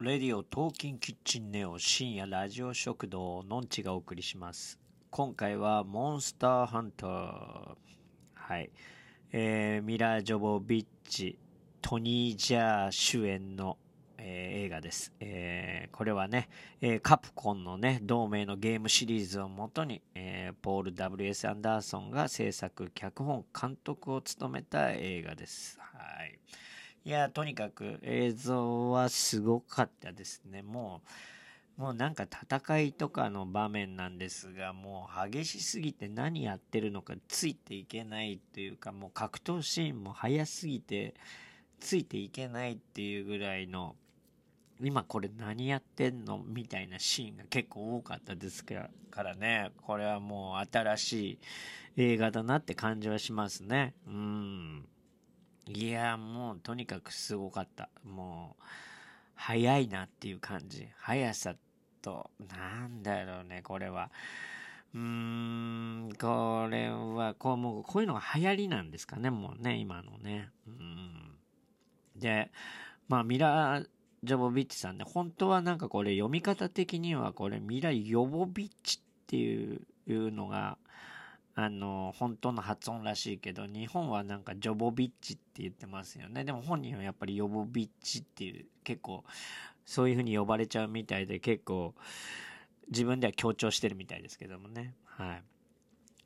レディオトーキンキッチンネオ深夜ラジオ食堂のんちがお送りします。今回はモンスターハンター。はい。えー、ミラー・ジョボビッチトニー・ジャー主演の、えー、映画です、えー、これはね、えー、カプコンのね同名のゲームシリーズをもとに、えー、ポール W.S. アンダーソンが制作脚本監督を務めた映画です。はい。いや、とにかく映像はすごかったですね。もう、もうなんか戦いとかの場面なんですが、もう激しすぎて何やってるのかついていけないというか、もう格闘シーンも早すぎてついていけないっていうぐらいの、今これ何やってんのみたいなシーンが結構多かったですからね。これはもう新しい映画だなって感じはしますね。うん。いや、もうとにかくすごかった。もう、早いなっていう感じ。速さと、なんだろうね、これは。うーん、これは、こう、もう、こういうのが流行りなんですかね、もうね、今のね。うん。で、まあ、ミラー・ジョボビッチさんね、本当はなんかこれ読み方的にはこれミラ・ヨボビッチっていうのが、あの、本当の発音らしいけど、日本はなんかジョボビッチって言ってますよね。でも本人はやっぱりヨボビッチっていう、結構、そういう風に呼ばれちゃうみたいで、結構、自分では強調してるみたいですけどもね。はい。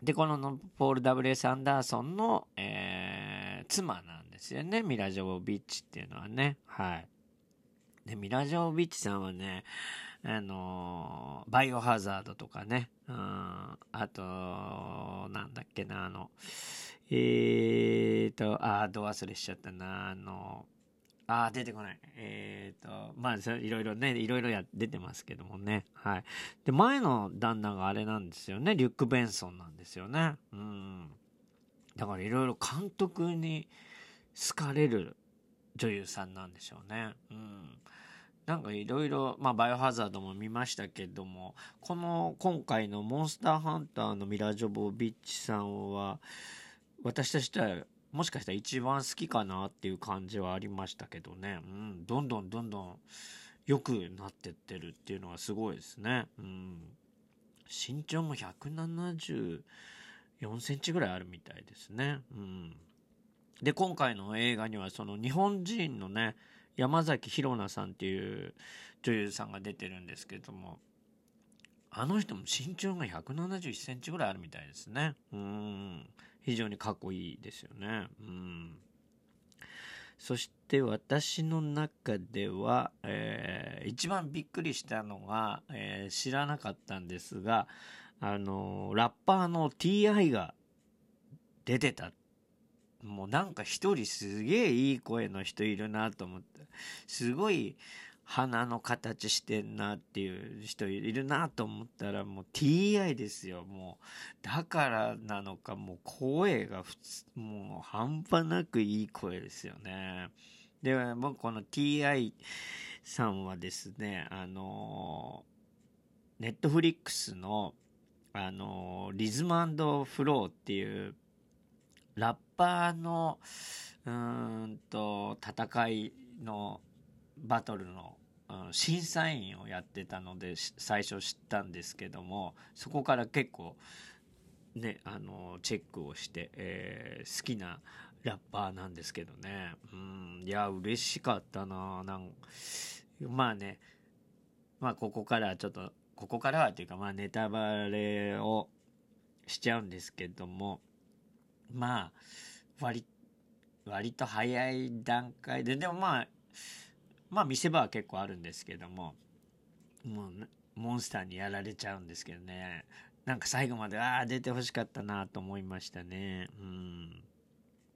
で、このポール・ W.S. アンダーソンの、えー、妻なんですよね。ミラ・ジョボビッチっていうのはね。はい。で、ミラ・ジョボビッチさんはね、あのバイオハザードとかね、うん、あと、なんだっけな、あの、えーと、あー、ど忘れしちゃったな、あの、あー、出てこない。えーと、まあ、いろいろね、いろいろや、出てますけどもね。はい。で、前の旦那があれなんですよね。リュック・ベンソンなんですよね。うん。だからいろいろ監督に好かれる女優さんなんでしょうね。うん。なんかいろいろ、まあ、バイオハザードも見ましたけども、この今回のモンスターハンターのミラ・ジョボビッチさんは、私としては、もしかしたら一番好きかなっていう感じはありましたけどね。うん、どんどんどんどん良くなってってるっていうのはすごいですね。うん。身長も174センチぐらいあるみたいですね。うん。で、今回の映画にはその日本人のね、山崎宏奈さんっていう女優さんが出てるんですけども、あの人も身長が171センチぐらいあるみたいですね。うん。非常にかっこいいですよね。うん。そして私の中では、えー、一番びっくりしたのが、えー、知らなかったんですが、あのラッパーの TI が出てたっもうなんか一人すげえいい声の人いるなと思って、すごい鼻の形してんなっていう人いるなと思ったらもう TI ですよ。もう、だからなのかもう声が普通、もう半端なくいい声ですよね。で、僕この TI さんはですね、あの、ネットフリックスの、あの、リズムフローっていうラッパーの、うんと、戦いのバトルの、審査員をやってたので、最初知ったんですけども、そこから結構、ね、あの、チェックをして、えー、好きなラッパーなんですけどね。うん、いや、嬉しかったななんまあね、まあここからちょっと、ここからはっていうか、まあネタバレをしちゃうんですけども、まあ、割、割と早い段階で、でもまあ、まあ見せ場は結構あるんですけども、もう、モンスターにやられちゃうんですけどね。なんか最後まで、ああ、出てほしかったなと思いましたね。うん。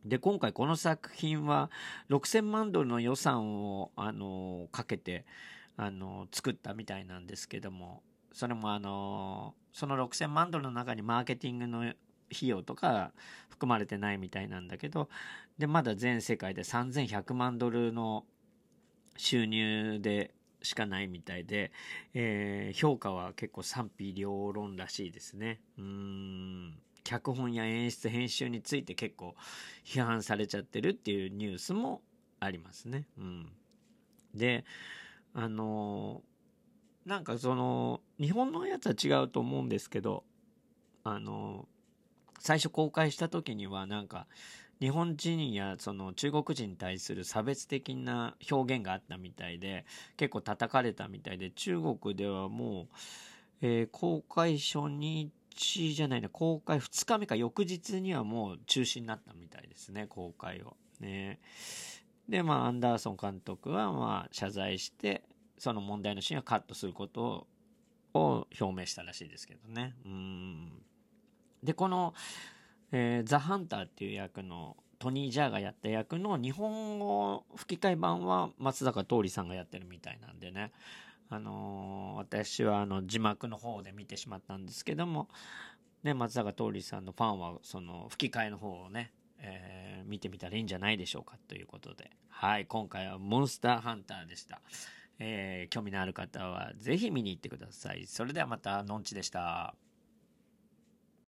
で、今回この作品は6000万ドルの予算を、あの、かけて、あの、作ったみたいなんですけども、それもあの、その6000万ドルの中にマーケティングの費用とか含まれてないみたいなんだけど、で、まだ全世界で3100万ドルの収入でしかないみたいで、えー、評価は結構賛否両論らしいですね。うん。脚本や演出、編集について結構批判されちゃってるっていうニュースもありますね。うん。で、あのなんかその日本のやつは違うと思うんですけどあの最初公開した時にはなんか日本人やその中国人に対する差別的な表現があったみたいで結構叩かれたみたいで中国ではもう、えー、公開初日じゃないな公開2日目か翌日にはもう中止になったみたいですね公開をね。でまあアンダーソン監督はまあ謝罪してその問題のシーンはカットすることを表明したらしいですけどね。うん。でこのえー、ザ・ハンターっていう役のトニー・ジャーがやった役の日本語吹き替え版は松坂桃李さんがやってるみたいなんでね、あのー、私はあの字幕の方で見てしまったんですけども、ね、松坂桃李さんのファンはその吹き替えの方をね、えー、見てみたらいいんじゃないでしょうかということで、はい、今回はモンスターハンターでした。えー、興味のある方はぜひ見に行ってください。それではまた、のんちでした。